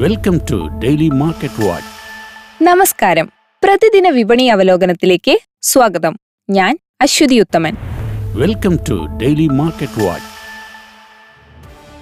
Welcome to daily market watch നമസ്കാരം. പ്രതിദിന വിപണി അവലോകനത്തിലേക്ക് സ്വാഗതം. ഞാൻ Aswathi Uthaman welcome to daily market watch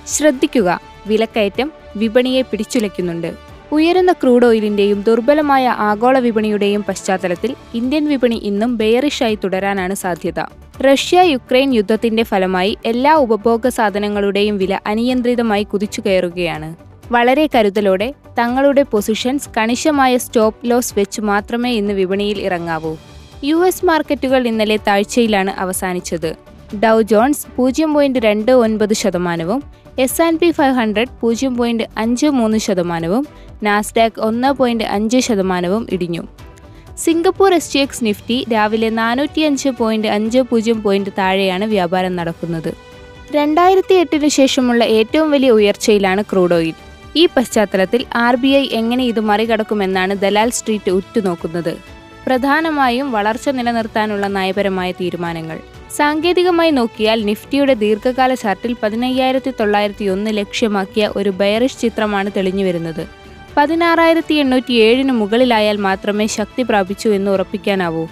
ശ്രദ്ധിക്കുക വിലക്കയറ്റം വിപണിയെ പിടിച്ചുലയ്ക്കുന്നുണ്ട്. ഉയരുന്ന ക്രൂഡ് ഓയിലിന്റെയും ദുർബലമായ ആഗോള വിപണിയുടെയും പശ്ചാത്തലത്തിൽ ഇന്ത്യൻ വിപണി ഇന്നും ബെയറിഷായി തുടരാനാണ് സാധ്യത. റഷ്യ യുക്രൈൻ യുദ്ധത്തിന്റെ ഫലമായി എല്ലാ ഉപഭോഗ സാധനങ്ങളുടെയും വില അനിയന്ത്രിതമായി കുതിച്ചു കയറുകയാണ് വളരെ കരുതലോടെ തങ്ങളുടെ പൊസിഷൻസ് കണിശമായ സ്റ്റോപ്പ് ലോസ് വെച്ച് മാത്രമേ ഇന്ന് വിപണിയിൽ ഇറങ്ങാവൂ. യു എസ് മാർക്കറ്റുകൾ ഇന്നലെ താഴ്ചയിലാണ് അവസാനിച്ചത്. ഡൗ ജോൺസ് പൂജ്യം പോയിന്റ് രണ്ട് ഒൻപത് ശതമാനവും S and P five hundred പൂജ്യം പോയിന്റ് അഞ്ച് മൂന്ന് ശതമാനവും നാസ്ഡാക് ഒന്ന് പോയിന്റ് അഞ്ച് ശതമാനവും ഇടിഞ്ഞു. Singapore S T X Nifty രാവിലെ നാനൂറ്റിയഞ്ച് പോയിന്റ് അഞ്ച് പൂജ്യം പോയിന്റ് താഴെയാണ് വ്യാപാരം നടക്കുന്നത്. രണ്ടായിരത്തി എട്ടിനു ശേഷമുള്ള ഏറ്റവും വലിയ ഉയർച്ചയിലാണ് ക്രൂഡ് ഓയിൽ. ഈ പശ്ചാത്തലത്തിൽ ആർ ബി ഐ എങ്ങനെ ഇത് മറികടക്കുമെന്നാണ് ദലാൽ സ്ട്രീറ്റ് ഉറ്റുനോക്കുന്നത്. പ്രധാനമായും വളർച്ച നിലനിർത്താനുള്ള നയപരമായ തീരുമാനങ്ങൾ. സാങ്കേതികമായി നോക്കിയാൽ നിഫ്റ്റിയുടെ ദീർഘകാല ചാർട്ടിൽ പതിനയ്യായിരത്തി തൊള്ളായിരത്തി ഒന്ന് ലക്ഷ്യമാക്കിയ ഒരു ബയറിഷ് ചിത്രമാണ് തെളിഞ്ഞു വരുന്നത് പതിനാറായിരത്തി എണ്ണൂറ്റി ഏഴിന് മുകളിലായാൽ മാത്രമേ ശക്തി പ്രാപിച്ചു എന്ന് ഉറപ്പിക്കാനാവൂ.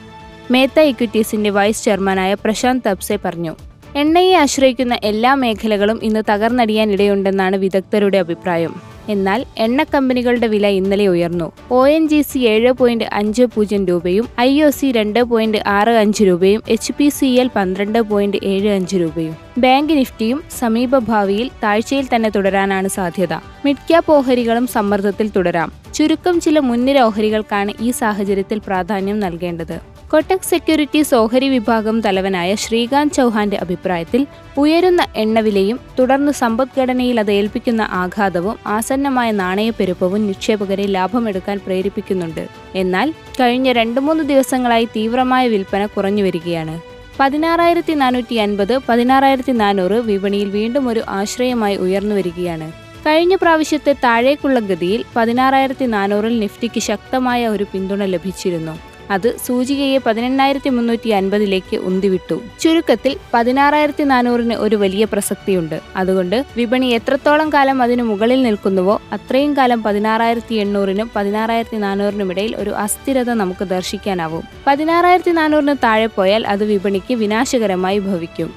മേത്ത ഇക്വിറ്റീസിന്റെ വൈസ് ചെയർമാനായ പ്രശാന്ത് തബ്സെ പറഞ്ഞു. എണ്ണയെ ആശ്രയിക്കുന്ന എല്ലാ മേഖലകളും ഇന്ന് തകർന്നടിയാൻ ഇടയുണ്ടെന്നാണ് വിദഗ്ധരുടെ അഭിപ്രായം. എന്നാൽ എണ്ണ കമ്പനികളുടെ വില ഇന്നലെ ഉയർന്നു. ഒ എൻ ജി സി ഏഴ് പോയിന്റ് അഞ്ച് പൂജ്യം രൂപയും ഐ ഒ സി രണ്ട് പോയിന്റ് ആറ് അഞ്ച് രൂപയും എച്ച് പി സി എൽ പന്ത്രണ്ട് പോയിന്റ് ഏഴ് അഞ്ച് രൂപയും. ബാങ്ക് നിഫ്റ്റിയും സമീപഭാവിയിൽ താഴ്ചയിൽ തന്നെ തുടരാനാണ് സാധ്യത. മിഡ് ക്യാപ് ഓഹരികളും സമ്മർദ്ദത്തിൽ തുടരാം. ചുരുക്കം ചില മുൻനിര ഓഹരികൾക്കാണ് ഈ സാഹചര്യത്തിൽ പ്രാധാന്യം നൽകേണ്ടത്. കൊട്ടക് സെക്യൂരിറ്റീസ് ഓഹരി വിഭാഗം തലവനായ ശ്രീകാന്ത് ചൗഹാന്റെ അഭിപ്രായത്തിൽ ഉയരുന്ന എണ്ണവിലയും തുടർന്ന് സമ്പദ്ഘടനയിൽ അത് ഏൽപ്പിക്കുന്ന ആഘാതവും ആസന്നമായ നാണയപ്പെരുപ്പവും നിക്ഷേപകരെ ലാഭമെടുക്കാൻ പ്രേരിപ്പിക്കുന്നുണ്ട്. എന്നാൽ കഴിഞ്ഞ രണ്ടു മൂന്ന് ദിവസങ്ങളായി തീവ്രമായ വിൽപ്പന കുറഞ്ഞു വരികയാണ് പതിനാറായിരത്തി നാനൂറ്റി അൻപത് പതിനാറായിരത്തി നാനൂറ് വിപണിയിൽ വീണ്ടും ഒരു ആശ്രയമായി ഉയർന്നു വരികയാണ് കഴിഞ്ഞ പ്രാവശ്യത്തെ താഴേക്കുള്ള ഗതിയിൽ പതിനാറായിരത്തി നാനൂറിൽ നിഫ്റ്റിക്ക് ശക്തമായ ഒരു പിന്തുണ ലഭിച്ചിരുന്നു. അത് സൂചികയെ പതിനെണ്ണായിരത്തി മുന്നൂറ്റി അൻപതിലേക്ക് ഉന്തിവിട്ടു. ചുരുക്കത്തിൽ പതിനാറായിരത്തി നാനൂറിന് ഒരു വലിയ പ്രസക്തിയുണ്ട്. അതുകൊണ്ട് വിപണി എത്രത്തോളം കാലം അതിനു മുകളിൽ നിൽക്കുന്നുവോ അത്രയും കാലം പതിനാറായിരത്തി എണ്ണൂറിനും പതിനാറായിരത്തി നാനൂറിനും ഇടയിൽ ഒരു അസ്ഥിരത നമുക്ക് ദർശിക്കാനാവും. പതിനാറായിരത്തി നാനൂറിന് താഴെ പോയാൽ അത് വിപണിക്ക് വിനാശകരമായി ഭവിക്കും.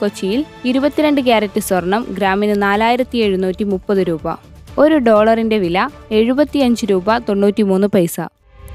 കൊച്ചിയിൽ ഇരുപത്തിരണ്ട് ക്യാരറ്റ് സ്വർണം ഗ്രാമിന് നാലായിരത്തി എഴുന്നൂറ്റി മുപ്പത് രൂപ. ഒരു ഡോളറിന്റെ വില എഴുപത്തിയഞ്ച് രൂപ തൊണ്ണൂറ്റിമൂന്ന് പൈസ.